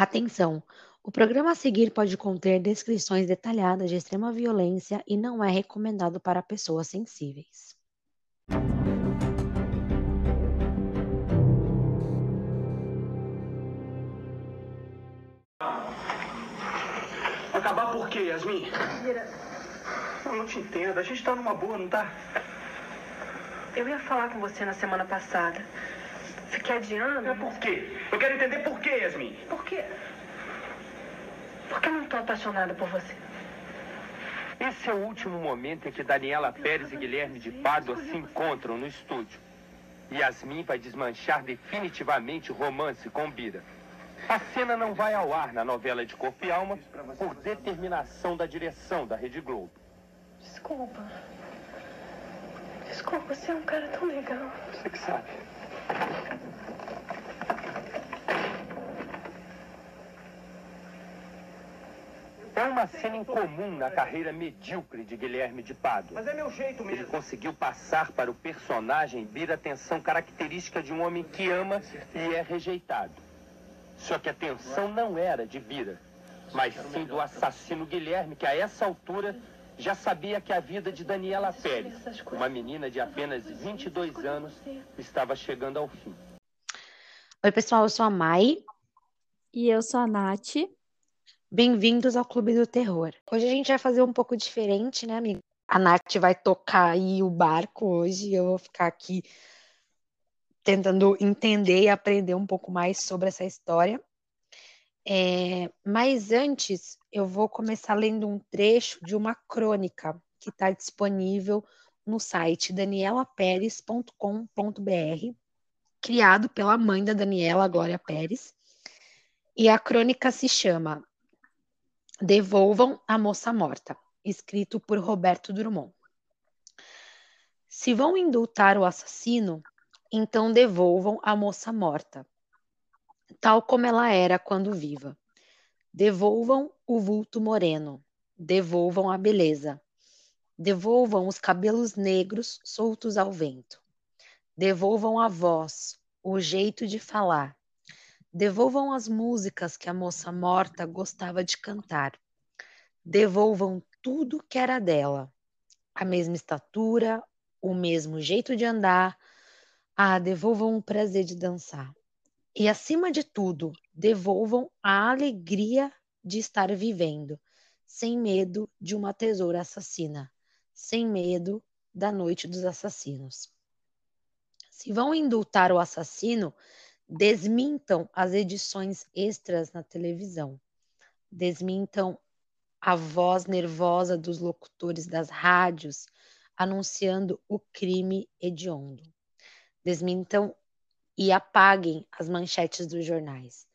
Atenção! O programa a seguir pode conter descrições detalhadas de extrema violência e não é recomendado para pessoas sensíveis. Acabar por quê, Yasmin? Eu não te entendo. A gente tá numa boa, não tá? Eu ia falar com você na semana passada. Fiquei adiando. É por quê? Eu quero entender por quê, Yasmin. Por quê? Porque eu não tô apaixonada por você. Esse é o último momento em que Daniela Pérez e Guilherme de Pádua se encontram no estúdio. Yasmin vai desmanchar definitivamente o romance com Bira. A cena não vai ao ar na novela de Corpo e Alma por determinação da direção da Rede Globo. Desculpa. Desculpa, você é um cara tão legal. Você que sabe. É uma cena incomum na carreira medíocre de Guilherme de Pádua. Mas é meu jeito Ele mesmo. conseguiu passar para o personagem Bira a tensão característica de um homem que ama e é rejeitado. Só que a tensão não era de Bira, mas sim do assassino Guilherme, que a essa altura já sabia que a vida de Daniela Pérez, uma menina de apenas 22 anos, estava chegando ao fim. Oi, pessoal, eu sou a Mai. E eu sou a Nath. Bem-vindos ao Clube do Terror. Hoje a gente vai fazer um pouco diferente, né, amigo? A Nath vai tocar aí o barco hoje, eu vou ficar aqui tentando entender e aprender um pouco mais sobre essa história. É, mas antes, eu vou começar lendo um trecho de uma crônica que está disponível no site danielaperes.com.br, criado pela mãe da Daniela, Glória Pérez. E a crônica se chama Devolvam a Moça Morta, escrito por Roberto Drummond. Se vão indultar o assassino, então devolvam a moça morta, tal como ela era quando viva. Devolvam o vulto moreno, devolvam a beleza, devolvam os cabelos negros soltos ao vento, devolvam a voz, o jeito de falar, devolvam as músicas que a moça morta gostava de cantar, devolvam tudo que era dela, a mesma estatura, o mesmo jeito de andar, ah, devolvam o prazer de dançar. E, acima de tudo, devolvam a alegria de estar vivendo, sem medo de uma tesoura assassina, sem medo da noite dos assassinos. Se vão indultar o assassino, desmintam as edições extras na televisão, desmintam a voz nervosa dos locutores das rádios anunciando o crime hediondo. Desmintam e apaguem as manchetes dos jornais.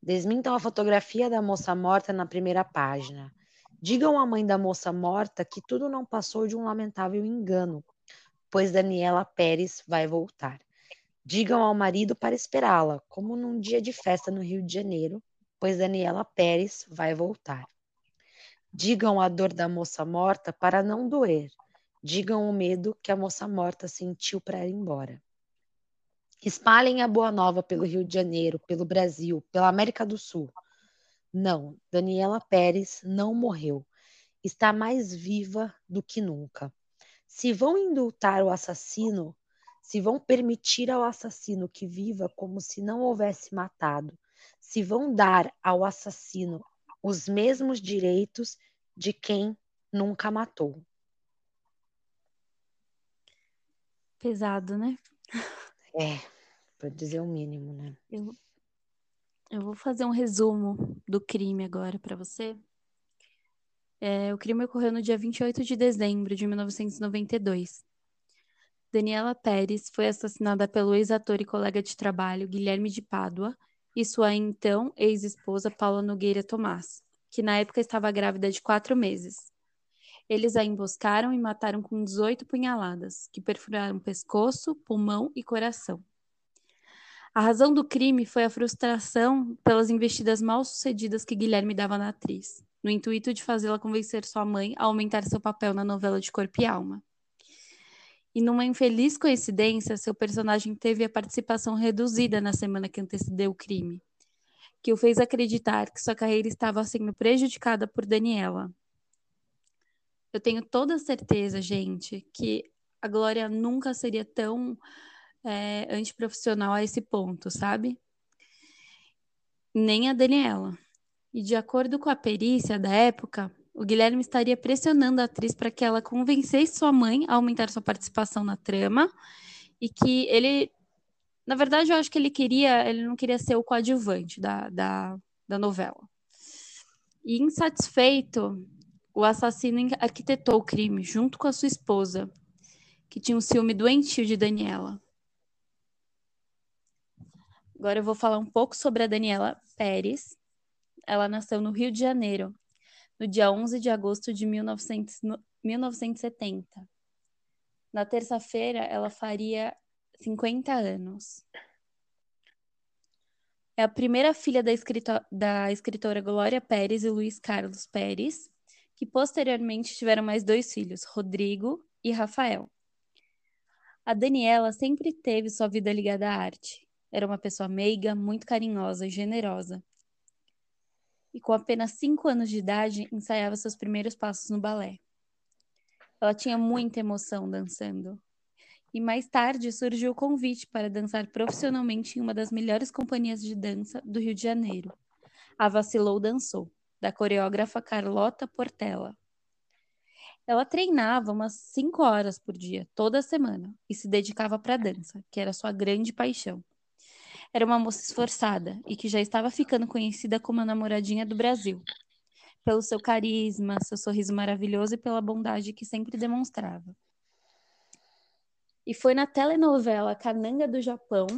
Desmintam a fotografia da moça morta na primeira página. Digam à mãe da moça morta que tudo não passou de um lamentável engano, pois Daniela Pérez vai voltar. Digam ao marido para esperá-la, como num dia de festa no Rio de Janeiro, pois Daniela Pérez vai voltar. Digam a dor da moça morta para não doer. Digam o medo que a moça morta sentiu para ir embora. Espalhem a boa nova pelo Rio de Janeiro, pelo Brasil, pela América do Sul. Não, Daniela Pérez não morreu. Está mais viva do que nunca. Se vão indultar o assassino, se vão permitir ao assassino que viva como se não houvesse matado, se vão dar ao assassino os mesmos direitos de quem nunca matou. Pesado, né? É, para dizer o mínimo, né? Eu, eu vou fazer um resumo do crime agora para você. É, o crime ocorreu no dia 28 de dezembro de 1992. Daniela Pérez foi assassinada pelo ex-ator e colega de trabalho Guilherme de Pádua e sua então ex-esposa Paula Nogueira Tomás, que na época estava grávida de quatro meses. Eles a emboscaram e mataram com 18 punhaladas, que perfuraram pescoço, pulmão e coração. A razão do crime foi a frustração pelas investidas mal sucedidas que Guilherme dava na atriz, no intuito de fazê-la convencer sua mãe a aumentar seu papel na novela de Corpo e Alma. E numa infeliz coincidência, seu personagem teve a participação reduzida na semana que antecedeu o crime, que o fez acreditar que sua carreira estava sendo prejudicada por Daniela. Eu tenho toda certeza, gente, que a Glória nunca seria tão é, antiprofissional a esse ponto, sabe? Nem a Daniela. E de acordo com a perícia da época, o Guilherme estaria pressionando a atriz para que ela convencesse sua mãe a aumentar sua participação na trama e que ele, na verdade, eu acho que ele queria, ele não queria ser o coadjuvante da, da, da novela. E insatisfeito, o assassino arquitetou o crime junto com a sua esposa, que tinha um ciúme doentio de Daniela. Agora eu vou falar um pouco sobre a Daniela Pérez. Ela nasceu no Rio de Janeiro, no dia 11 de agosto de 1900, 1970. Na terça-feira, ela faria 50 anos. É a primeira filha da, escritor, da escritora Glória Pérez e Luiz Carlos Pérez, que posteriormente tiveram mais dois filhos, Rodrigo e Rafael. A Daniela sempre teve sua vida ligada à arte. Era uma pessoa meiga, muito carinhosa e generosa e com apenas cinco anos de idade ensaiava seus primeiros passos no balé. Ela tinha muita emoção dançando. E mais tarde surgiu o convite para dançar profissionalmente em uma das melhores companhias de dança do Rio de Janeiro, a Vacilou Dançou, da coreógrafa Carlota Portela. Ela treinava umas cinco horas por dia, toda semana, e se dedicava para a dança, que era sua grande paixão era uma moça esforçada e que já estava ficando conhecida como a namoradinha do Brasil, pelo seu carisma, seu sorriso maravilhoso e pela bondade que sempre demonstrava. E foi na telenovela Cananga do Japão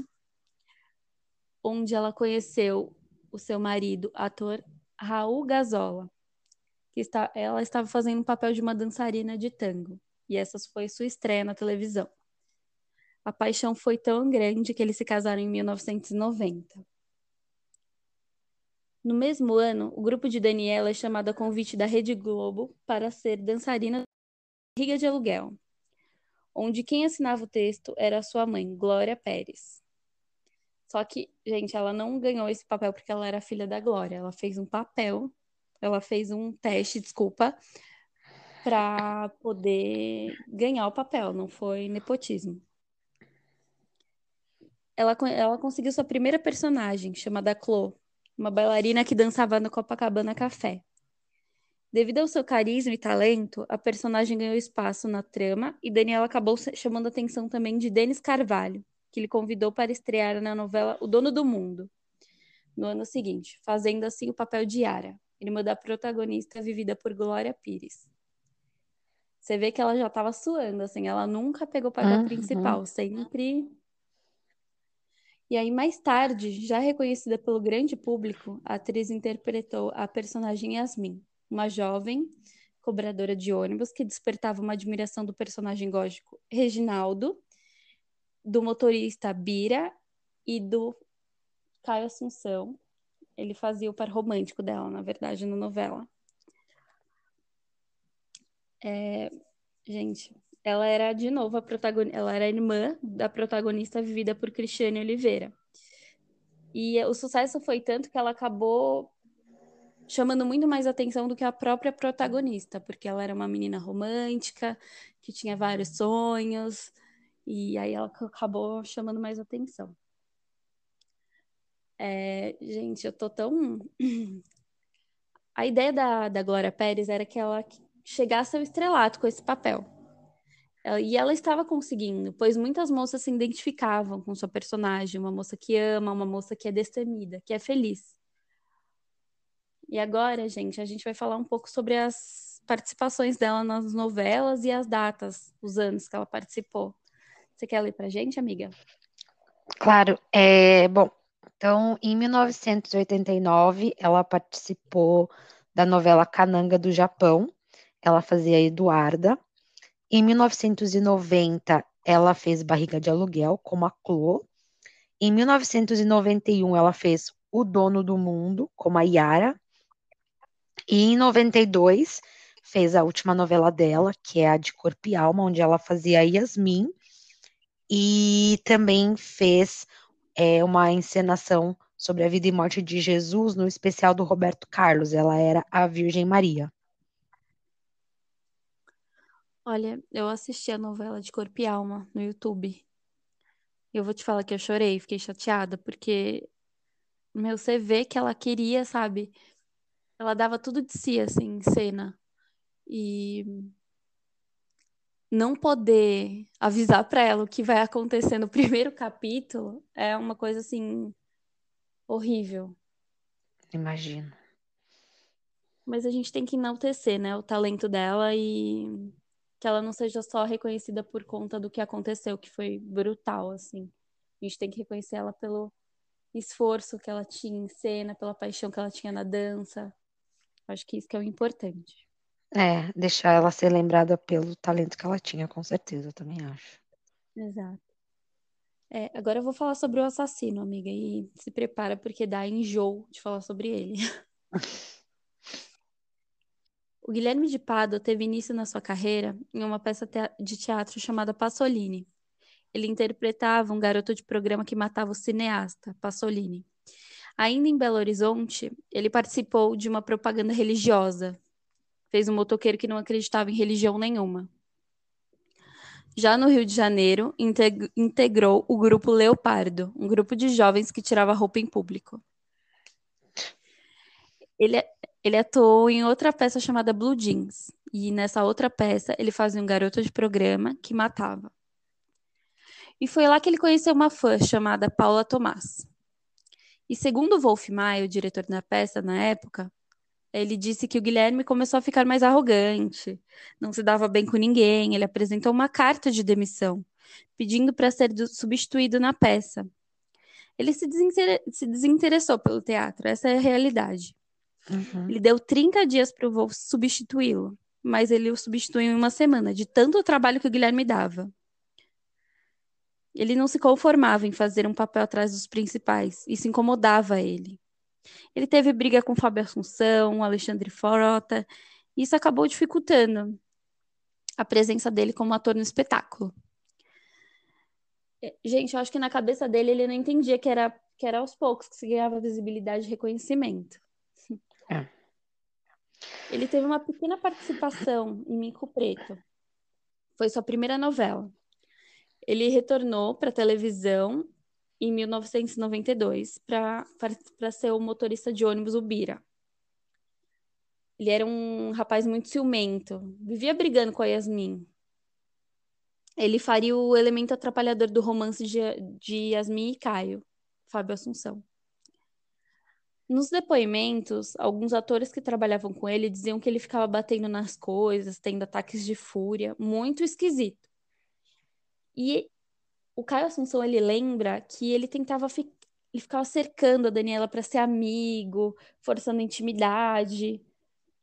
onde ela conheceu o seu marido, ator Raul Gazola, que está, ela estava fazendo o papel de uma dançarina de tango, e essa foi sua estreia na televisão. A paixão foi tão grande que eles se casaram em 1990. No mesmo ano, o grupo de Daniela é chamado a convite da Rede Globo para ser dançarina Riga de Aluguel, onde quem assinava o texto era sua mãe, Glória Pérez. Só que, gente, ela não ganhou esse papel porque ela era filha da Glória. Ela fez um papel, ela fez um teste, desculpa, para poder ganhar o papel, não foi nepotismo ela, ela conseguiu sua primeira personagem, chamada Chloe, uma bailarina que dançava no Copacabana Café. Devido ao seu carisma e talento, a personagem ganhou espaço na trama e Daniela acabou chamando a atenção também de Denis Carvalho, que lhe convidou para estrear na novela O Dono do Mundo, no ano seguinte, fazendo assim o papel de Yara, irmã da protagonista vivida por Glória Pires. Você vê que ela já estava suando, assim, ela nunca pegou o papel uhum. principal, sempre e aí, mais tarde, já reconhecida pelo grande público, a atriz interpretou a personagem Yasmin, uma jovem cobradora de ônibus que despertava uma admiração do personagem gótico Reginaldo, do motorista Bira e do Caio Assunção. Ele fazia o par romântico dela, na verdade, na novela. É, gente, ela era, de novo, a protagonista, ela era irmã da protagonista vivida por Cristiane Oliveira. E o sucesso foi tanto que ela acabou chamando muito mais atenção do que a própria protagonista, porque ela era uma menina romântica, que tinha vários sonhos, e aí ela acabou chamando mais atenção. É, gente, eu tô tão. A ideia da, da Glória Pérez era que ela chegasse ao estrelato com esse papel. E ela estava conseguindo, pois muitas moças se identificavam com sua personagem, uma moça que ama, uma moça que é destemida, que é feliz. E agora, gente, a gente vai falar um pouco sobre as participações dela nas novelas e as datas, os anos que ela participou. Você quer ler pra gente, amiga? Claro. É, bom, então, em 1989, ela participou da novela Cananga do Japão. Ela fazia Eduarda. Em 1990, ela fez Barriga de Aluguel, como a Chloe. Em 1991, ela fez O Dono do Mundo, como a Yara. E em 92, fez a última novela dela, que é a de Corpo e Alma, onde ela fazia Yasmin. E também fez é, uma encenação sobre a vida e morte de Jesus no especial do Roberto Carlos. Ela era a Virgem Maria. Olha, eu assisti a novela de Corpo e Alma no YouTube. Eu vou te falar que eu chorei, fiquei chateada, porque, meu, você vê que ela queria, sabe? Ela dava tudo de si, assim, em cena. E não poder avisar para ela o que vai acontecer no primeiro capítulo é uma coisa assim horrível. Imagino. Mas a gente tem que enaltecer, né, o talento dela e que ela não seja só reconhecida por conta do que aconteceu, que foi brutal, assim. A gente tem que reconhecer ela pelo esforço que ela tinha em cena, pela paixão que ela tinha na dança. Acho que isso que é o importante. É, deixar ela ser lembrada pelo talento que ela tinha, com certeza, eu também acho. Exato. É, agora eu vou falar sobre o assassino, amiga, e se prepara porque dá enjoo de falar sobre ele. o Guilherme de Pado teve início na sua carreira em uma peça de teatro chamada Pasolini. Ele interpretava um garoto de programa que matava o cineasta, Pasolini. Ainda em Belo Horizonte, ele participou de uma propaganda religiosa, fez um motoqueiro que não acreditava em religião nenhuma. Já no Rio de Janeiro, integ integrou o grupo Leopardo, um grupo de jovens que tirava roupa em público. Ele, ele atuou em outra peça chamada Blue Jeans, e nessa outra peça ele fazia um garoto de programa que matava. E foi lá que ele conheceu uma fã chamada Paula Tomás. E segundo Wolf Maia, o diretor da peça na época, ele disse que o Guilherme começou a ficar mais arrogante, não se dava bem com ninguém. Ele apresentou uma carta de demissão, pedindo para ser substituído na peça. Ele se, desinter... se, desinteressou pelo teatro, essa é a realidade. Uhum. Ele deu 30 dias para o Wolf substituí-lo, mas ele o substituiu em uma semana, de tanto trabalho que o Guilherme dava. Ele não se conformava em fazer um papel atrás dos principais, isso incomodava ele. Ele teve briga com Fábio Assunção, Alexandre Frota, e isso acabou dificultando a presença dele como ator no espetáculo. É, gente, eu acho que na cabeça dele ele não entendia que era, que era aos poucos que se ganhava visibilidade e reconhecimento. Ele teve uma pequena participação em Mico Preto. Foi sua primeira novela. Ele retornou para a televisão em 1992 para ser o motorista de ônibus Ubira. Ele era um rapaz muito ciumento, vivia brigando com a Yasmin. Ele faria o elemento atrapalhador do romance de, de Yasmin e Caio, Fábio Assunção. Nos depoimentos, alguns atores que trabalhavam com ele diziam que ele ficava batendo nas coisas, tendo ataques de fúria, muito esquisito. E o Caio Assunção ele lembra que ele tentava fi... ele ficava cercando a Daniela para ser amigo, forçando intimidade.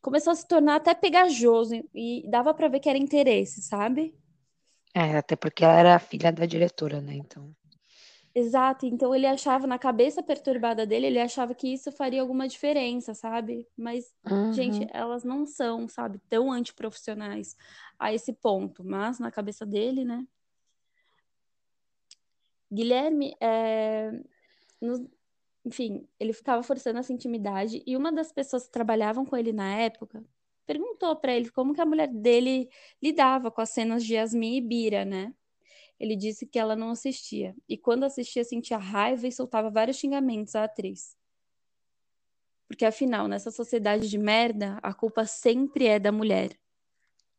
Começou a se tornar até pegajoso e dava para ver que era interesse, sabe? É, até porque ela era filha da diretora, né? Então. Exato, então ele achava, na cabeça perturbada dele, ele achava que isso faria alguma diferença, sabe? Mas, uhum. gente, elas não são, sabe, tão antiprofissionais a esse ponto. Mas na cabeça dele, né? Guilherme, é, no, enfim, ele ficava forçando essa intimidade e uma das pessoas que trabalhavam com ele na época perguntou para ele como que a mulher dele lidava com as cenas de Yasmin e Bira, né? Ele disse que ela não assistia e quando assistia sentia raiva e soltava vários xingamentos à atriz. Porque afinal, nessa sociedade de merda, a culpa sempre é da mulher.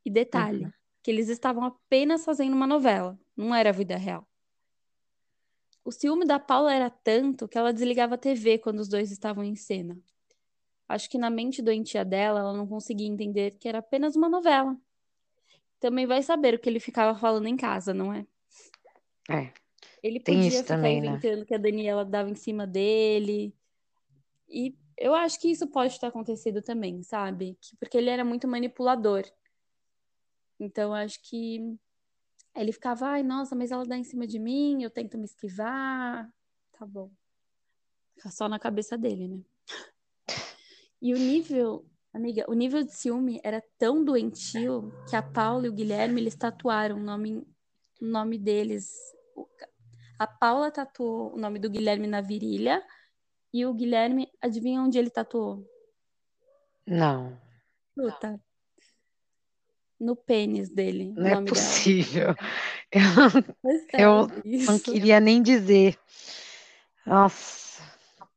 E detalhe, uhum. que eles estavam apenas fazendo uma novela, não era a vida real. O ciúme da Paula era tanto que ela desligava a TV quando os dois estavam em cena. Acho que na mente doentia dela, ela não conseguia entender que era apenas uma novela. Também vai saber o que ele ficava falando em casa, não é? É. Ele podia ficar também, né? inventando né? que a Daniela dava em cima dele. E eu acho que isso pode ter acontecido também, sabe? Porque ele era muito manipulador. Então, acho que ele ficava, ai, nossa, mas ela dá em cima de mim, eu tento me esquivar. Tá bom. Fica só na cabeça dele, né? E o nível, amiga, o nível de ciúme era tão doentio que a Paula e o Guilherme, eles tatuaram o nome, o nome deles. A Paula tatuou o nome do Guilherme na virilha E o Guilherme, adivinha onde ele tatuou? Não. Fruta. No pênis dele. Não é nome dela. possível. Eu, eu não isso. queria nem dizer. Nossa,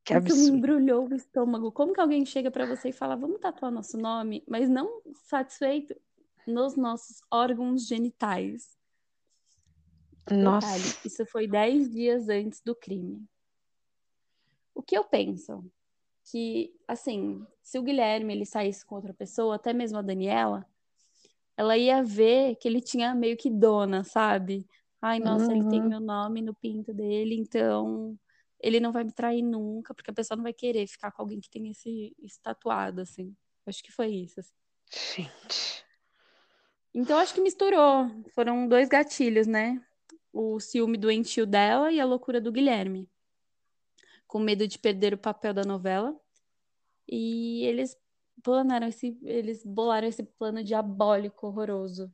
que Isso me absurdo. embrulhou o estômago. Como que alguém chega pra você e fala, vamos tatuar nosso nome, mas não satisfeito nos nossos órgãos genitais? Detalhe, Nossa. isso foi 10 dias antes do crime. O que eu penso? Que, assim, se o Guilherme ele saísse com outra pessoa, até mesmo a Daniela, ela ia ver que ele tinha meio que dona, sabe? Ai, nossa, ele tem Uhum. meu nome no pinto dele, então ele não vai me trair nunca, porque a pessoa não vai querer ficar com alguém que tem esse, esse tatuado, assim. Acho que foi isso. assim. Gente. Então, acho que misturou. Foram dois gatilhos, né? O ciúme doentio dela e a loucura do Guilherme. Com medo de perder o papel da novela. E eles planaram esse, eles bolaram esse plano diabólico, horroroso.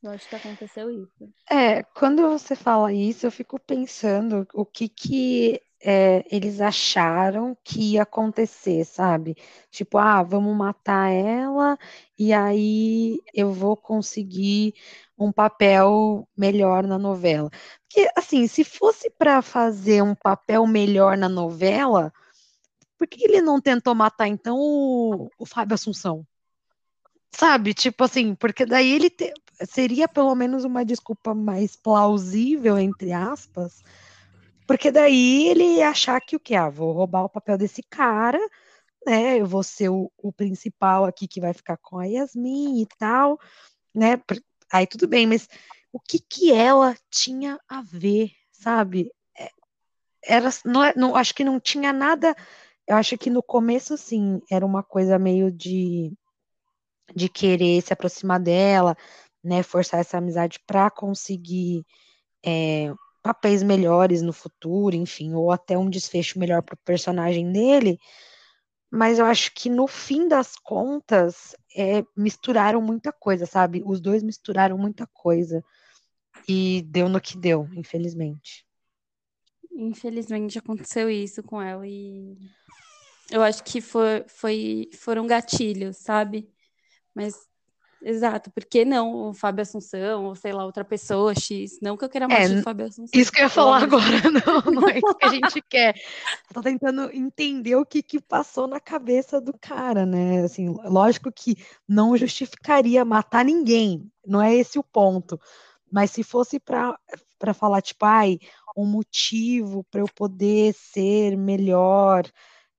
Eu acho que aconteceu isso. É, quando você fala isso, eu fico pensando o que que é, eles acharam que ia acontecer, sabe? Tipo, ah, vamos matar ela e aí eu vou conseguir um papel melhor na novela. Porque, assim, se fosse para fazer um papel melhor na novela, por que ele não tentou matar então o, o Fábio Assunção? Sabe? Tipo assim, porque daí ele te- seria pelo menos uma desculpa mais plausível, entre aspas, porque daí ele ia achar que o quê? Ah, vou roubar o papel desse cara, né? Eu vou ser o, o principal aqui que vai ficar com a Yasmin e tal, né? Aí tudo bem, mas o que que ela tinha a ver, sabe? É, Era, não, é- não, acho que não tinha nada. Eu acho que no começo, sim, era uma coisa meio de de querer se aproximar dela, né, forçar essa amizade para conseguir é, papéis melhores no futuro, enfim, ou até um desfecho melhor para o personagem dele. Mas eu acho que no fim das contas é, misturaram muita coisa, sabe? Os dois misturaram muita coisa e deu no que deu, infelizmente. Infelizmente aconteceu isso com ela e eu acho que foi, foi, foram gatilhos, sabe? Mas, exato, por que não o Fábio Assunção, ou sei lá, outra pessoa X? Não que eu queira mais É, o Fábio Assunção. Isso que eu ia falar agora, não, não é isso que a gente quer. Eu tô tentando entender o que que passou na cabeça do cara, né? Assim, lógico que não justificaria matar ninguém, não é esse o ponto. Mas se fosse para para falar, tipo, ai, um motivo para eu poder ser melhor,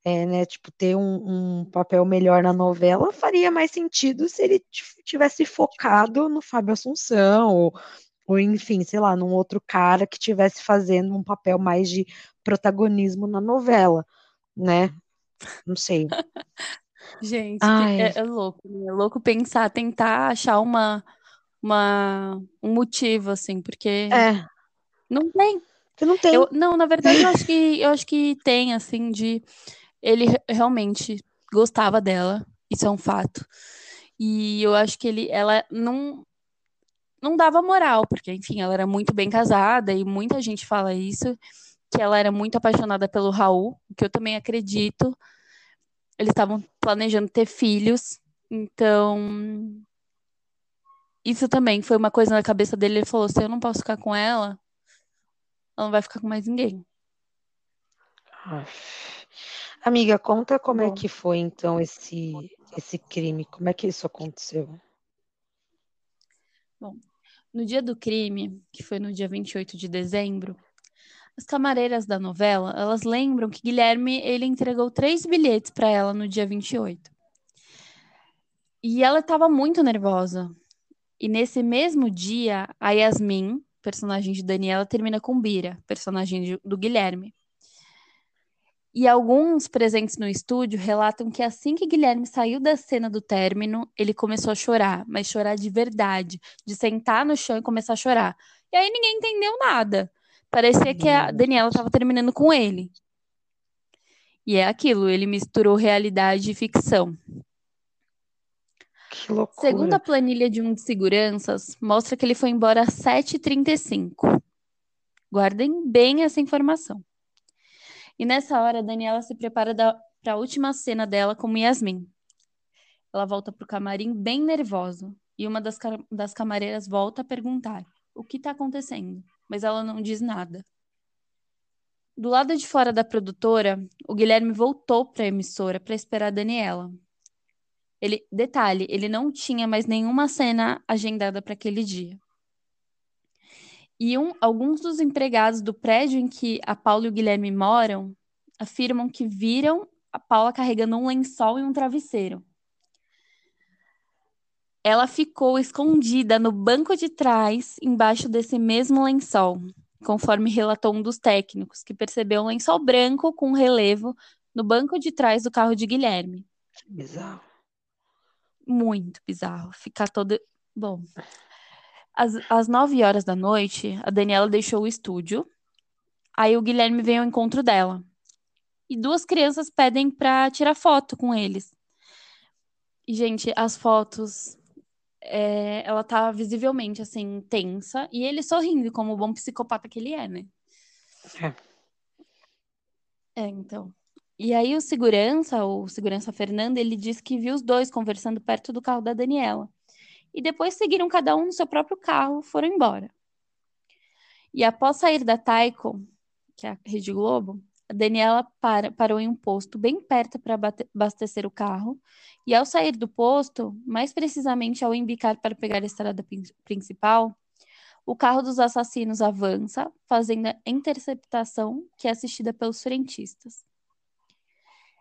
é, né, tipo, ter um, um papel melhor na novela, faria mais sentido se ele tivesse focado no Fábio Assunção, ou, ou enfim, sei lá, num outro cara que tivesse fazendo um papel mais de protagonismo na novela, né? Não sei. Gente, é, é louco, né? É louco pensar, tentar achar uma, uma, um motivo, assim, porque é, não tem. que não tem. Eu, não, na verdade, eu acho que eu acho que tem, assim, de ele re- realmente gostava dela, isso é um fato. E eu acho que ele, ela não, não dava moral, porque, enfim, ela era muito bem casada e muita gente fala isso, que ela era muito apaixonada pelo Raul, o que eu também acredito. Eles estavam planejando ter filhos, então isso também foi uma coisa na cabeça dele. Ele falou: se eu não posso ficar com ela, ela não vai ficar com mais ninguém. Aff. Amiga, conta como é Bom. que foi então esse esse crime, como é que isso aconteceu? No dia do crime, que foi no dia 28 de dezembro, as camareiras da novela, elas lembram que Guilherme, ele entregou três bilhetes para ela no dia 28. E ela estava muito nervosa. E nesse mesmo dia, a Yasmin, personagem de Daniela, termina com Bira, personagem do Guilherme. E alguns presentes no estúdio relatam que assim que Guilherme saiu da cena do término, ele começou a chorar, mas chorar de verdade, de sentar no chão e começar a chorar. E aí ninguém entendeu nada. Parecia que a. Daniela estava terminando com ele. E é aquilo, ele misturou realidade e ficção. Que loucura. Segundo a planilha de um de seguranças, mostra que ele foi embora às 7h35. Guardem bem essa informação. E nessa hora, Daniela se prepara para a última cena dela como Yasmin. Ela volta para o camarim bem nervosa. E uma das, das camareiras volta a perguntar: o que está acontecendo? Mas ela não diz nada. Do lado de fora da produtora, o Guilherme voltou para a emissora para esperar a Daniela. Ele, detalhe, ele não tinha mais nenhuma cena agendada para aquele dia. E um, alguns dos empregados do prédio em que a Paula e o Guilherme moram afirmam que viram a Paula carregando um lençol e um travesseiro. Ela ficou escondida no banco de trás, embaixo desse mesmo lençol, conforme relatou um dos técnicos, que percebeu um lençol branco com relevo no banco de trás do carro de Guilherme. Bizarro. Muito bizarro. Ficar todo. Bom. Às, às 9 horas da noite, a Daniela deixou o estúdio. Aí o Guilherme vem ao encontro dela. E duas crianças pedem para tirar foto com eles. E, gente, as fotos é, ela tá visivelmente, assim, tensa, e ele sorrindo, como o bom psicopata que ele é, né? É. É, então. E aí o segurança, o segurança Fernando, ele disse que viu os dois conversando perto do carro da Daniela. E depois seguiram cada um no seu próprio carro, foram embora. E após sair da Taiko, que é a Rede Globo, a Daniela para, parou em um posto bem perto para abastecer o carro e ao sair do posto, mais precisamente ao embicar para pegar a estrada principal, o carro dos assassinos avança, fazendo a interceptação que é assistida pelos frentistas.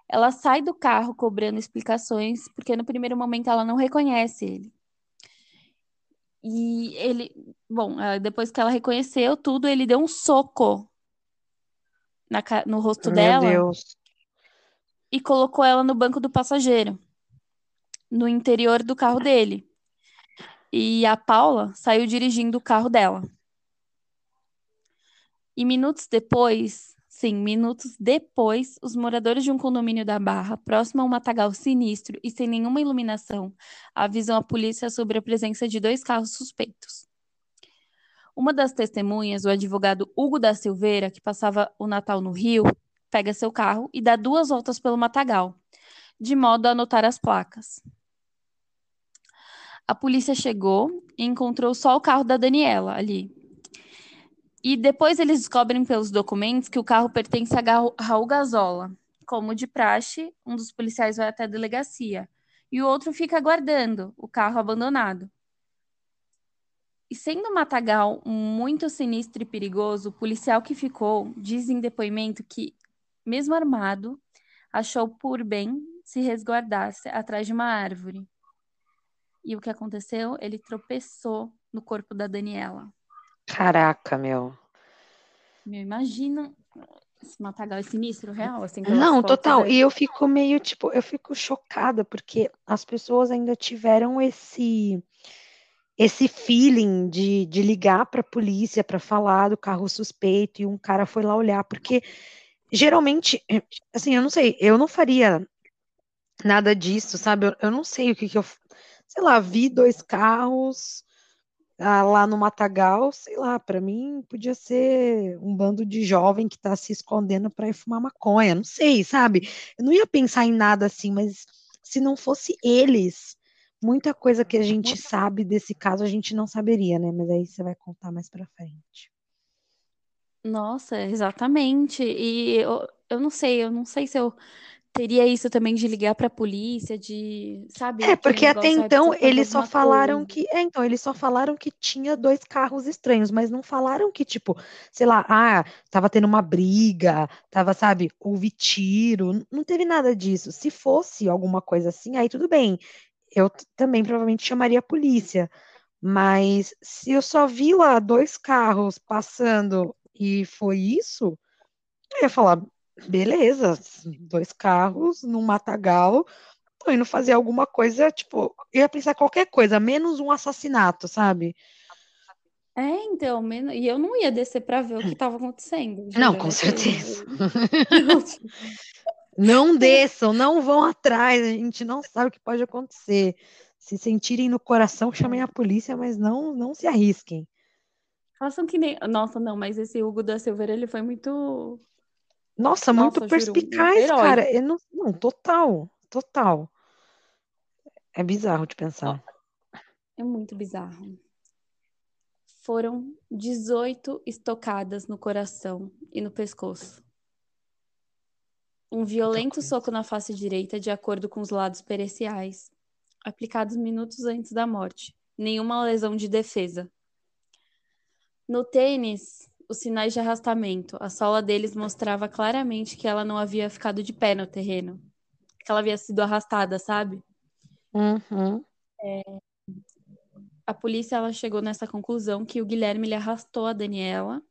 Ela sai do carro cobrando explicações, porque no primeiro momento ela não reconhece ele. E ele, bom, depois que ela reconheceu tudo, ele deu um soco na, no rosto Meu dela Deus. e colocou ela no banco do passageiro no interior do carro dele. E a Paula saiu dirigindo o carro dela. E minutos depois, sim, minutos depois, os moradores de um condomínio da Barra, próximo a um matagal sinistro e sem nenhuma iluminação, avisam a polícia sobre a presença de dois carros suspeitos. Uma das testemunhas, o advogado Hugo da Silveira, que passava o Natal no Rio, pega seu carro e dá duas voltas pelo matagal, de modo a anotar as placas. A polícia chegou e encontrou só o carro da Daniela ali. E depois eles descobrem pelos documentos que o carro pertence a Raul Gazola. Como de praxe, um dos policiais vai até a delegacia e o outro fica aguardando o carro abandonado. E sendo um matagal muito sinistro e perigoso, o policial que ficou diz em depoimento que, mesmo armado, achou por bem se resguardasse atrás de uma árvore. E o que aconteceu? Ele tropeçou no corpo da Daniela. Caraca, meu. Meu, imagina esse matagal é sinistro, real, assim. Não, total. Aí. E eu fico meio, tipo, eu fico chocada, porque as pessoas ainda tiveram esse esse feeling de, de ligar para a polícia para falar do carro suspeito e um cara foi lá olhar, porque geralmente, assim, eu não sei, eu não faria nada disso, sabe? Eu, eu não sei o que, que eu sei lá, vi dois carros ah, lá no Matagal, sei lá, para mim podia ser um bando de jovem que está se escondendo para ir fumar maconha, não sei, sabe? Eu não ia pensar em nada assim, mas se não fosse eles, muita coisa que a gente sabe desse caso a gente não saberia, né? Mas aí você vai contar mais para frente. Nossa, exatamente. E eu, eu não sei, eu não sei se eu teria isso também de ligar para a polícia, de, sabe? É, porque até então eles só falaram coisa. que, é, então eles só falaram que tinha dois carros estranhos, mas não falaram que tipo, sei lá, ah, tava tendo uma briga, tava, sabe, houve tiro, não teve nada disso. Se fosse alguma coisa assim, aí tudo bem. Eu também provavelmente chamaria a polícia. Mas se eu só vi lá dois carros passando e foi isso, eu ia falar, beleza, dois carros num matagal, tô indo fazer alguma coisa, tipo, ia pensar qualquer coisa, menos um assassinato, sabe? É, então, e eu não ia descer para ver o que estava acontecendo. Não, com certeza. não desçam, não vão atrás, a gente não sabe o que pode acontecer. Se sentirem no coração, chamem a polícia, mas não, não se arrisquem. Façam que nem. Nossa, não, mas esse Hugo da Silveira, ele foi muito Nossa, muito Nossa, juro, perspicaz, herói. cara. Eu não, não, total, total. É bizarro de pensar. É muito bizarro. Foram 18 estocadas no coração e no pescoço. Um violento soco na face direita, de acordo com os lados periciais, aplicados minutos antes da morte. Nenhuma lesão de defesa. No tênis, os sinais de arrastamento. A sola deles mostrava claramente que ela não havia ficado de pé no terreno. Que ela havia sido arrastada, sabe? Uhum. a polícia ela chegou nessa conclusão que o Guilherme ele arrastou a Daniela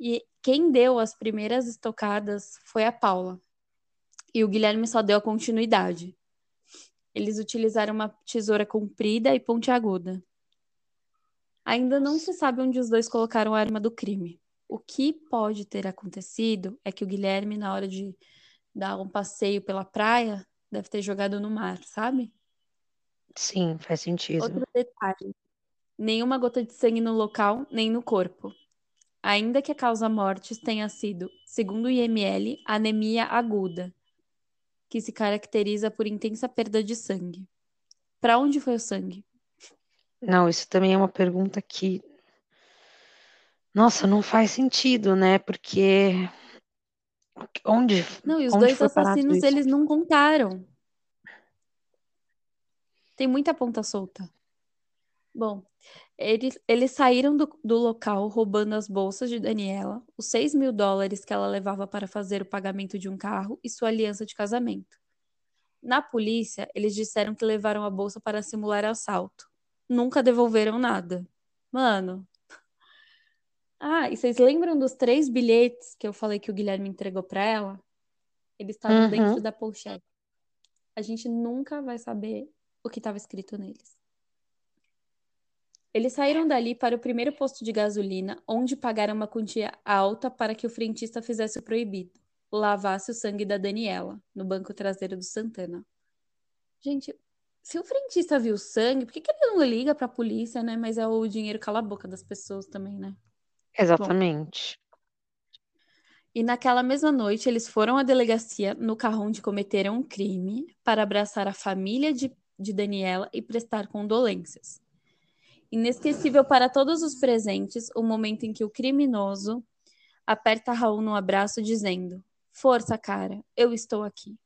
e quem deu as primeiras estocadas foi a Paula. E o Guilherme só deu a continuidade. Eles utilizaram uma tesoura comprida e pontiaguda. Ainda não se sabe onde os dois colocaram a arma do crime. O que pode ter acontecido é que o Guilherme, na hora de dar um passeio pela praia, deve ter jogado no mar, sabe? Sim, faz sentido. Outro detalhe: nenhuma gota de sangue no local, nem no corpo. Ainda que a causa mortes tenha sido, segundo o IML, anemia aguda, que se caracteriza por intensa perda de sangue. Para onde foi o sangue? Não, isso também é uma pergunta que, nossa, não faz sentido, né? Porque onde, Não, e os onde dois assassinos eles não contaram. Tem muita ponta solta. Bom, eles, eles saíram do, do local roubando as bolsas de Daniela, os 6 mil dólares que ela levava para fazer o pagamento de um carro e sua aliança de casamento. Na polícia, eles disseram que levaram a bolsa para simular assalto. Nunca devolveram nada. Mano. Ah, e vocês lembram dos três bilhetes que eu falei que o Guilherme entregou para ela? Eles estavam Uhum. dentro da pochete. A gente nunca vai saber o que estava escrito neles. Eles saíram dali para o primeiro posto de gasolina, onde pagaram uma quantia alta para que o frentista fizesse o proibido, lavasse o sangue da Daniela, no banco traseiro do Santana. Gente, se o frentista viu sangue, por que, que ele não liga para a polícia, né? Mas é o dinheiro cala a boca das pessoas também, né? Exatamente. E naquela mesma noite, eles foram à delegacia no carro onde cometeram um crime para abraçar a família de, de Daniela e prestar condolências. Inesquecível para todos os presentes o momento em que o criminoso aperta Raul no abraço, dizendo: Força, cara, eu estou aqui.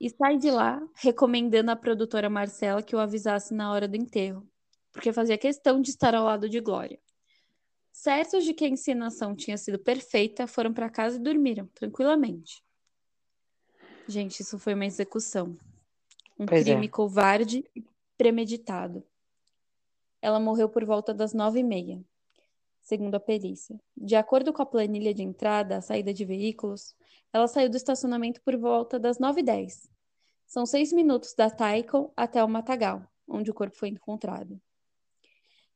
E sai de lá recomendando à produtora Marcela que o avisasse na hora do enterro, porque fazia questão de estar ao lado de Glória. Certos de que a encenação tinha sido perfeita, foram para casa e dormiram tranquilamente. Gente, isso foi uma execução. Um Pois é. crime covarde e premeditado. Ela morreu por volta das nove e meia, segundo a perícia. De acordo com a planilha de entrada, a saída de veículos, ela saiu do estacionamento por volta das nove e dez. São seis minutos da Taikon até o Matagal, onde o corpo foi encontrado.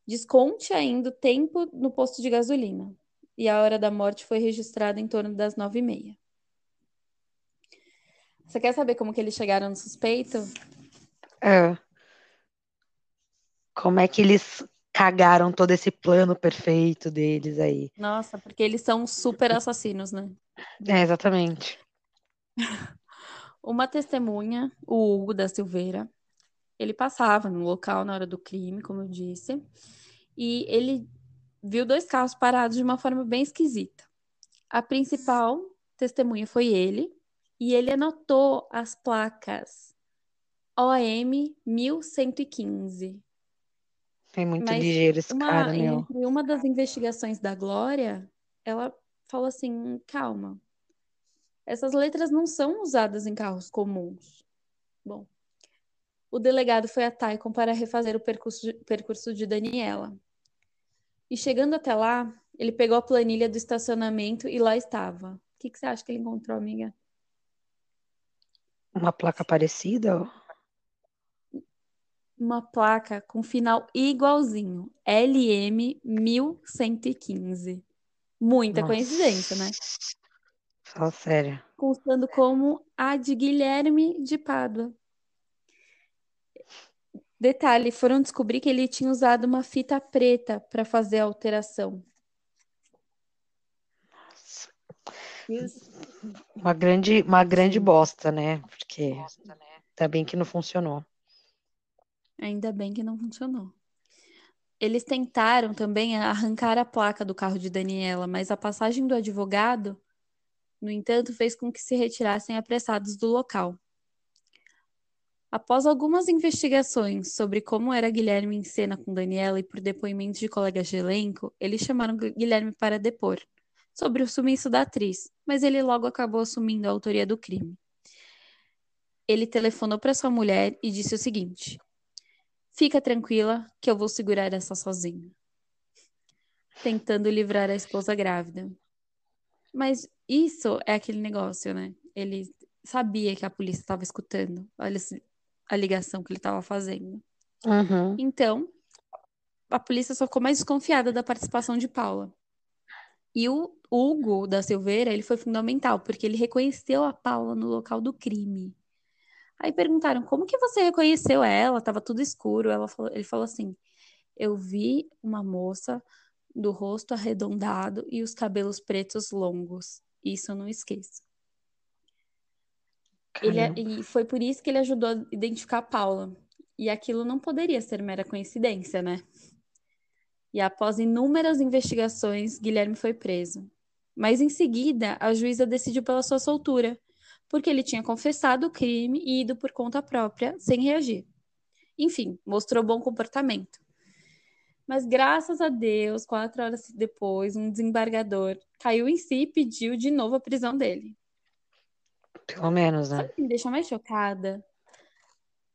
Desconte ainda o tempo no posto de gasolina. E a hora da morte foi registrada em torno das nove e meia. Você quer saber como que eles chegaram no suspeito? É. Como é que eles cagaram todo esse plano perfeito deles aí? Nossa, porque eles são super assassinos, né? É, exatamente. Uma testemunha, o Hugo da Silveira, ele passava no local na hora do crime, como eu disse, e ele viu dois carros parados de uma forma bem esquisita. A principal testemunha foi ele, e ele anotou as placas OM 1115. É muito Mas ligeiro esse Uma, cara, meu. entre uma das investigações da Glória, ela falou assim: calma, essas letras não são usadas em carros comuns. Bom, o delegado foi a Taikon para refazer o percurso de, percurso de Daniela. E chegando até lá, ele pegou a planilha do estacionamento e lá estava. O que, que você acha que ele encontrou, amiga? Uma placa parecida? Uma placa com final igualzinho, LM 1115. Muita Nossa. coincidência, né? Fala sério. constando como a de Guilherme de Pádua. Detalhe, foram descobrir que ele tinha usado uma fita preta para fazer a alteração. Uma grande, uma grande bosta, né? Porque tá bem que não funcionou. Ainda bem que não funcionou. Eles tentaram também arrancar a placa do carro de Daniela, mas a passagem do advogado, no entanto, fez com que se retirassem apressados do local. Após algumas investigações sobre como era Guilherme em cena com Daniela e por depoimentos de colegas de elenco, eles chamaram Guilherme para depor sobre o sumiço da atriz, mas ele logo acabou assumindo a autoria do crime. Ele telefonou para sua mulher e disse o seguinte: Fica tranquila que eu vou segurar essa sozinha. Tentando livrar a esposa grávida. Mas isso é aquele negócio, né? Ele sabia que a polícia estava escutando. Olha a ligação que ele estava fazendo. Uhum. Então, a polícia só ficou mais desconfiada da participação de Paula. E o Hugo da Silveira, ele foi fundamental, porque ele reconheceu a Paula no local do crime. Aí perguntaram, como que você reconheceu ela? Tava tudo escuro. Ela falou, ele falou assim, eu vi uma moça do rosto arredondado e os cabelos pretos longos. Isso eu não esqueço. Ele, é, e foi por isso que ele ajudou a identificar a Paula. E aquilo não poderia ser mera coincidência, né? E após inúmeras investigações, Guilherme foi preso. Mas em seguida, a juíza decidiu pela sua soltura, porque ele tinha confessado o crime e ido por conta própria, sem reagir. Enfim, mostrou bom comportamento. Mas graças a Deus, quatro horas depois, um desembargador caiu em si e pediu de novo a prisão dele. Pelo menos, né? Sabe o que me deixa mais chocada?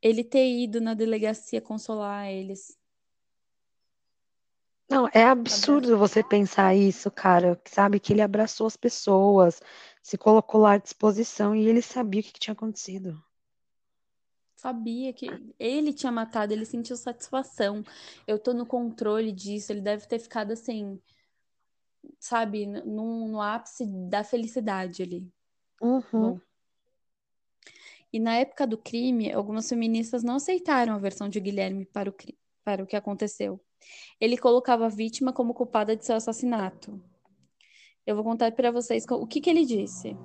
Ele ter ido na delegacia consolar eles. Não, é absurdo você pensar isso, cara. Sabe que ele abraçou as pessoas, se colocou lá à disposição e ele sabia o que, que tinha acontecido. Sabia que ele tinha matado, ele sentiu satisfação. Eu tô no controle disso. Ele deve ter ficado assim, sabe, no, no ápice da felicidade ali. Uhum. Bom. E na época do crime, algumas feministas não aceitaram a versão de Guilherme para o, para o que aconteceu. Ele colocava a vítima como culpada de seu assassinato. Eu vou contar para vocês o que, que ele disse.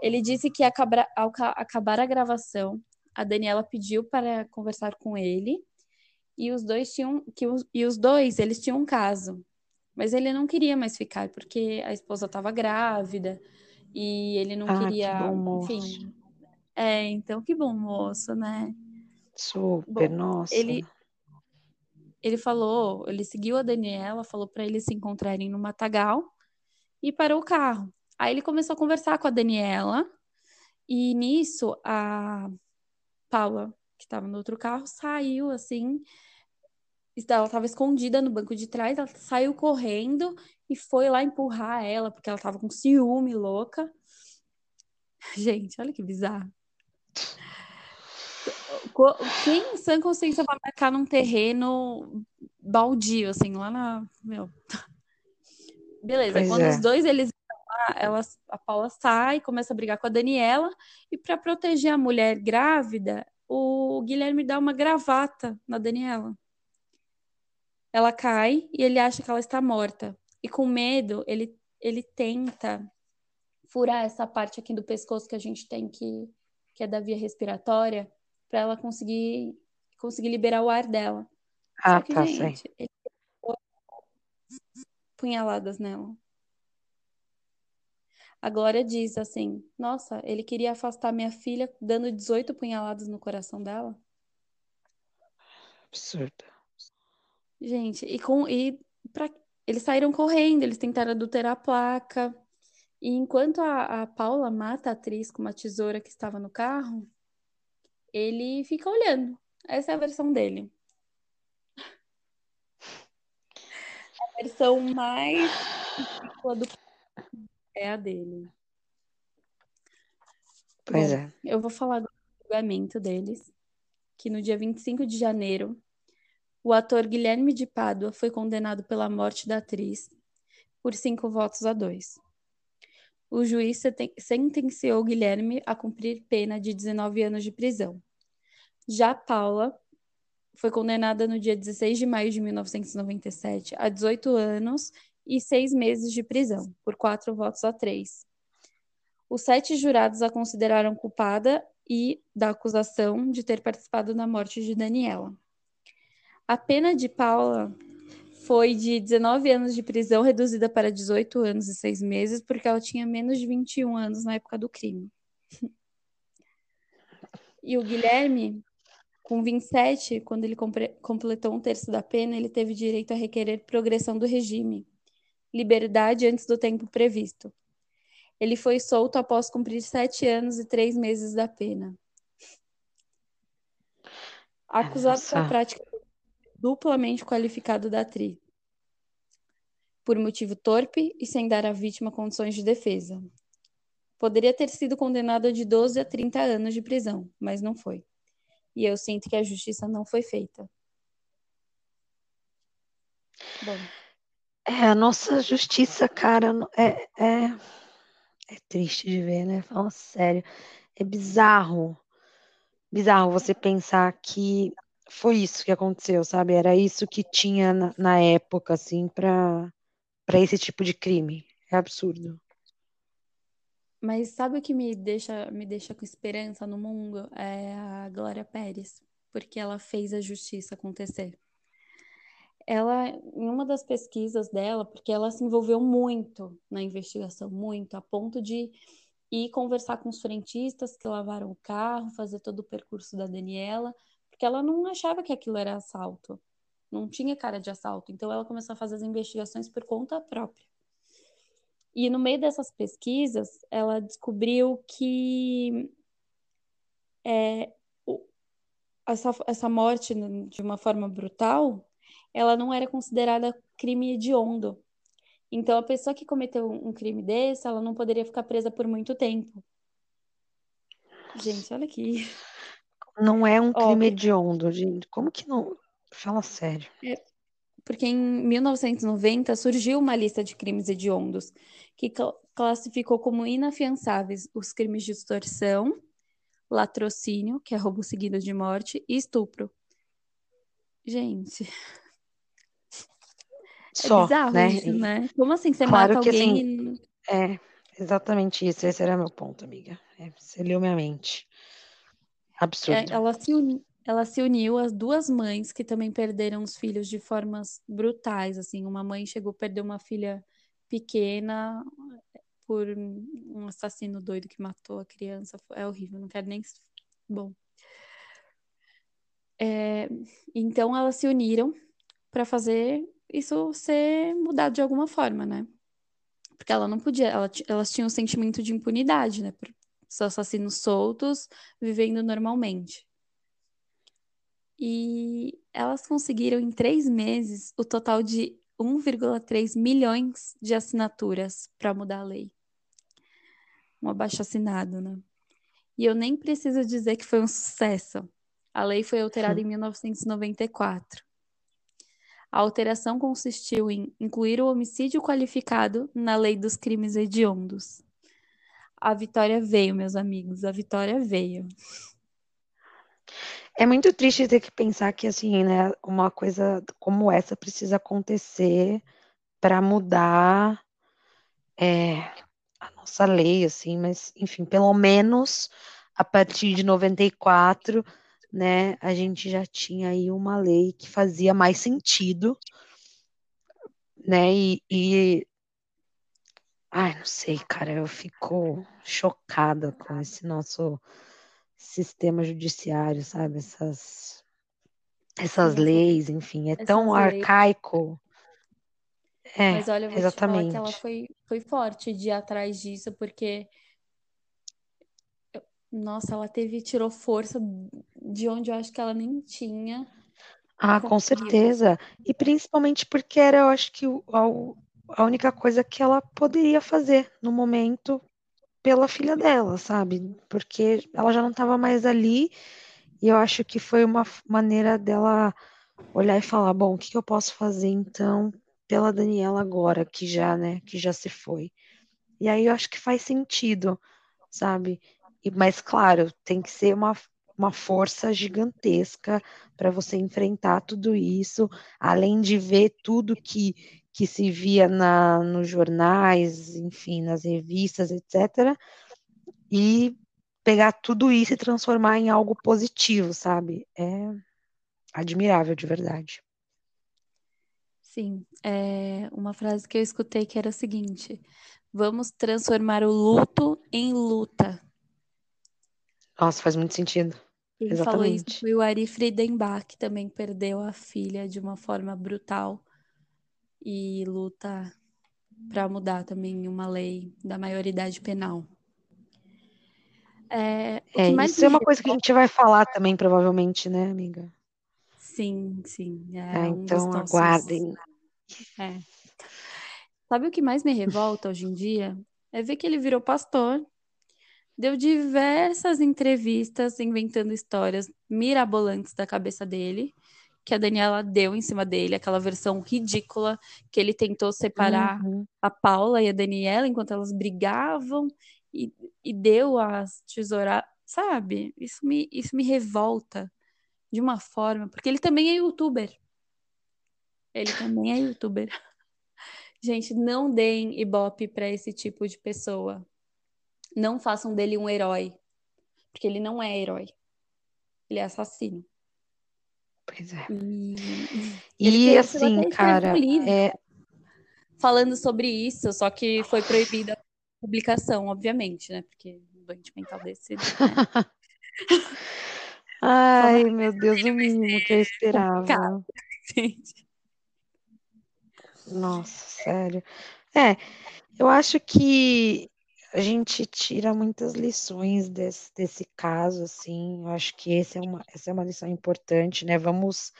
Ele disse que acabar, ao acabar a gravação, a Daniela pediu para conversar com ele e os dois tinham que os, e os dois eles tinham um caso, mas ele não queria mais ficar porque a esposa estava grávida e ele não ah, queria, que bom, enfim. É, então que bom moço, né? Super, bom, nossa. Ele ele falou, ele seguiu a Daniela, falou para eles se encontrarem no matagal e parou o carro. Aí ele começou a conversar com a Daniela e nisso a Paula, que estava no outro carro, saiu assim, ela estava escondida no banco de trás, ela saiu correndo e foi lá empurrar ela, porque ela estava com ciúme louca. Gente, olha que bizarro. Quem em sã consciência vai marcar num terreno baldio, assim, lá na. Meu. Beleza, pois quando é. os dois eles ela, a Paula sai, começa a brigar com a Daniela, e para proteger a mulher grávida, o Guilherme dá uma gravata na Daniela. Ela cai e ele acha que ela está morta. E com medo, ele, ele tenta furar essa parte aqui do pescoço que a gente tem que, que é da via respiratória, para ela conseguir conseguir liberar o ar dela. Ah, que, tá, gente, sei. Ele punhaladas nela. A Glória diz assim: Nossa, ele queria afastar minha filha dando 18 punhaladas no coração dela. Absurdo. Gente, e com e pra, eles saíram correndo, eles tentaram adulterar a placa. E enquanto a, a Paula mata a atriz com uma tesoura que estava no carro, ele fica olhando. Essa é a versão dele. A versão mais do é a dele. Pois Bom, é. Eu vou falar do julgamento deles, que no dia 25 de janeiro, o ator Guilherme de Pádua foi condenado pela morte da atriz por cinco votos a dois o juiz sentenciou Guilherme a cumprir pena de 19 anos de prisão. Já Paula foi condenada no dia 16 de maio de 1997 a 18 anos e seis meses de prisão, por quatro votos a três. Os sete jurados a consideraram culpada e da acusação de ter participado na morte de Daniela. A pena de Paula foi de 19 anos de prisão, reduzida para 18 anos e 6 meses, porque ela tinha menos de 21 anos na época do crime. E o Guilherme, com 27, quando ele completou um terço da pena, ele teve direito a requerer progressão do regime, liberdade antes do tempo previsto. Ele foi solto após cumprir sete anos e três meses da pena. Acusado Nossa. da prática duplamente qualificado da atriz, por motivo torpe e sem dar à vítima condições de defesa. Poderia ter sido condenado de 12 a 30 anos de prisão, mas não foi. E eu sinto que a justiça não foi feita. Bom. É, a nossa justiça, cara, é, é, é triste de ver, né? Fala sério. É bizarro. Bizarro você pensar que foi isso que aconteceu, sabe? Era isso que tinha na, na época, assim, para esse tipo de crime. É absurdo. Mas sabe o que me deixa, me deixa com esperança no mundo? É a Glória Pérez, porque ela fez a justiça acontecer. Ela, em uma das pesquisas dela, porque ela se envolveu muito na investigação, muito, a ponto de ir conversar com os frentistas que lavaram o carro, fazer todo o percurso da Daniela, porque ela não achava que aquilo era assalto. Não tinha cara de assalto. Então ela começou a fazer as investigações por conta própria. E no meio dessas pesquisas, ela descobriu que é, essa, essa morte de uma forma brutal, ela não era considerada crime hediondo. Então, a pessoa que cometeu um crime desse, ela não poderia ficar presa por muito tempo. Gente, olha aqui. Não é um crime hediondo, gente. Como que não? Fala sério. É, porque em 1990 surgiu uma lista de crimes hediondos que cl classificou como inafiançáveis os crimes de extorsão, latrocínio, que é roubo seguido de morte, e estupro. Gente. É Só, é bizarro né? isso, né? Como assim você claro mata alguém? Assim, é, exatamente isso. Esse era meu ponto, amiga. É, você leu minha mente. Absurdo. É, ela, se uni, ela se uniu às duas mães que também perderam os filhos de formas brutais. Assim, uma mãe chegou a perder uma filha pequena por um assassino doido que matou a criança. É horrível, não quero nem. Bom. É, então elas se uniram para fazer isso ser mudado de alguma forma, né? Porque ela não podia, ela, elas tinham um sentimento de impunidade, né? São assassinos soltos, vivendo normalmente. E elas conseguiram em três meses o total de 1,3 milhões de assinaturas para mudar a lei. Um abaixo assinado, né? E eu nem preciso dizer que foi um sucesso. A lei foi alterada em 1994. A alteração consistiu em incluir o homicídio qualificado na lei dos crimes hediondos. A vitória veio, meus amigos, a vitória veio. É muito triste ter que pensar que, assim, né, uma coisa como essa precisa acontecer para mudar é, a nossa lei, assim, mas, enfim, pelo menos a partir de 94, né, a gente já tinha aí uma lei que fazia mais sentido, né, e, e ai, não sei, cara, eu fico chocada com esse nosso sistema judiciário, sabe? Essas, essas leis, enfim, é tão leis. arcaico. É, Mas olha, eu vou exatamente. que ela foi, foi forte de ir atrás disso, porque nossa, ela teve, tirou força de onde eu acho que ela nem tinha. Ah, com certeza. E principalmente porque era, eu acho que o, a, única coisa que ela poderia fazer no momento pela filha dela, sabe? Porque ela já não estava mais ali e eu acho que foi uma maneira dela olhar e falar, bom, o que, que eu posso fazer então pela Daniela agora, que já, né, que já se foi. E aí eu acho que faz sentido, sabe? E, mas claro, tem que ser uma, uma força gigantesca para você enfrentar tudo isso, além de ver tudo que que se via na, nos jornais, enfim, nas revistas, etc., e pegar tudo isso e transformar em algo positivo, sabe? É admirável de verdade. Sim, é uma frase que eu escutei que era a seguinte: vamos transformar o luto em luta. Nossa, faz muito sentido. Quem Exatamente. falou isso foi o Ari Friedenbach, que também perdeu a filha de uma forma brutal e luta para mudar também uma lei da maioridade penal. É, é isso é uma coisa que a gente vai falar também, provavelmente, né, amiga? Sim, sim. É, é um então aguardem. É. Sabe o que mais me revolta hoje em dia? É ver que ele virou pastor, deu diversas entrevistas inventando histórias mirabolantes da cabeça dele, que a Daniela deu em cima dele, aquela versão ridícula que ele tentou separar uhum. a Paula e a Daniela enquanto elas brigavam e, e deu as tesouras, sabe? Isso me, isso me revolta de uma forma, porque ele também é youtuber. Ele também é youtuber. Gente, não deem ibope para esse tipo de pessoa. Não façam dele um herói, porque ele não é herói. Ele é assassino. Pois é. E, e assim, cara, um é... falando sobre isso, só que foi proibida a publicação, obviamente, né? Porque um doente mental desse. Né? Ai, meu Deus, o mínimo que eu esperava. Gente. Nossa, sério. É, eu acho que a gente tira muitas lições desse, desse caso, assim. Eu acho que esse é uma, essa é uma lição importante, né? Vamos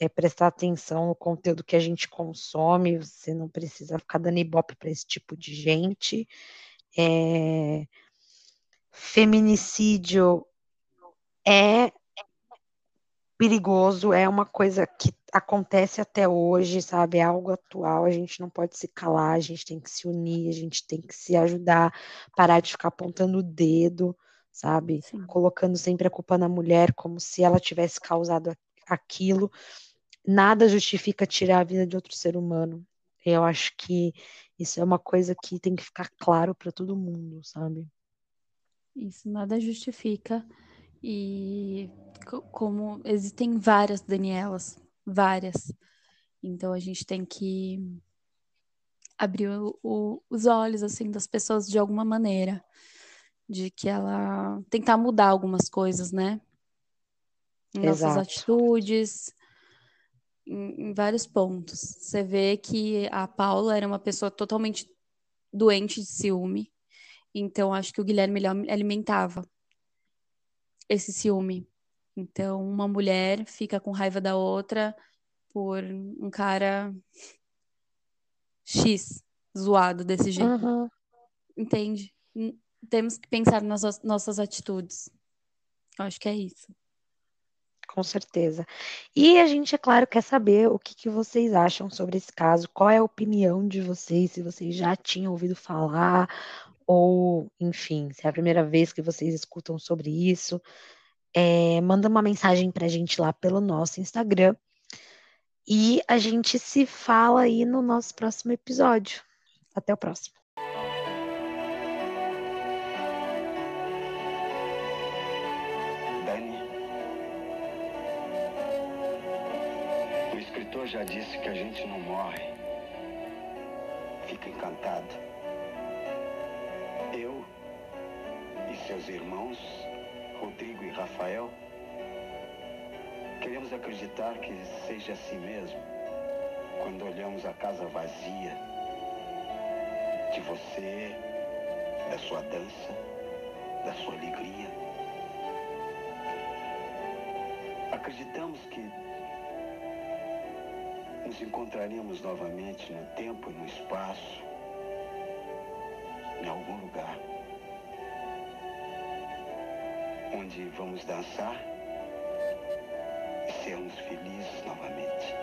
é, prestar atenção no conteúdo que a gente consome. Você não precisa ficar dando ibope para esse tipo de gente. É, feminicídio é perigoso, é uma coisa que acontece até hoje, sabe? É algo atual, a gente não pode se calar, a gente tem que se unir, a gente tem que se ajudar, parar de ficar apontando o dedo, sabe? Sim. Colocando sempre a culpa na mulher, como se ela tivesse causado aquilo. Nada justifica tirar a vida de outro ser humano. Eu acho que isso é uma coisa que tem que ficar claro para todo mundo, sabe? Isso nada justifica. E como existem várias Danielas, várias. Então a gente tem que abrir o, o, os olhos assim das pessoas de alguma maneira, de que ela tentar mudar algumas coisas, né? Nossas atitudes, em, em vários pontos. Você vê que a Paula era uma pessoa totalmente doente de ciúme, então acho que o Guilherme alimentava esse ciúme. Então, uma mulher fica com raiva da outra por um cara X, zoado desse jeito. Uhum. Entende? Temos que pensar nas nossas atitudes. Eu acho que é isso. Com certeza. E a gente, é claro, quer saber o que, que vocês acham sobre esse caso, qual é a opinião de vocês, se vocês já tinham ouvido falar, ou, enfim, se é a primeira vez que vocês escutam sobre isso, é, manda uma mensagem para a gente lá pelo nosso Instagram. E a gente se fala aí no nosso próximo episódio. Até o próximo. Dani, o escritor já disse que a gente não morre, fica encantado. Eu e seus irmãos, Rodrigo e Rafael, queremos acreditar que seja assim mesmo quando olhamos a casa vazia de você, da sua dança, da sua alegria. Acreditamos que nos encontraremos novamente no tempo e no espaço em algum lugar onde vamos dançar e sermos felizes novamente.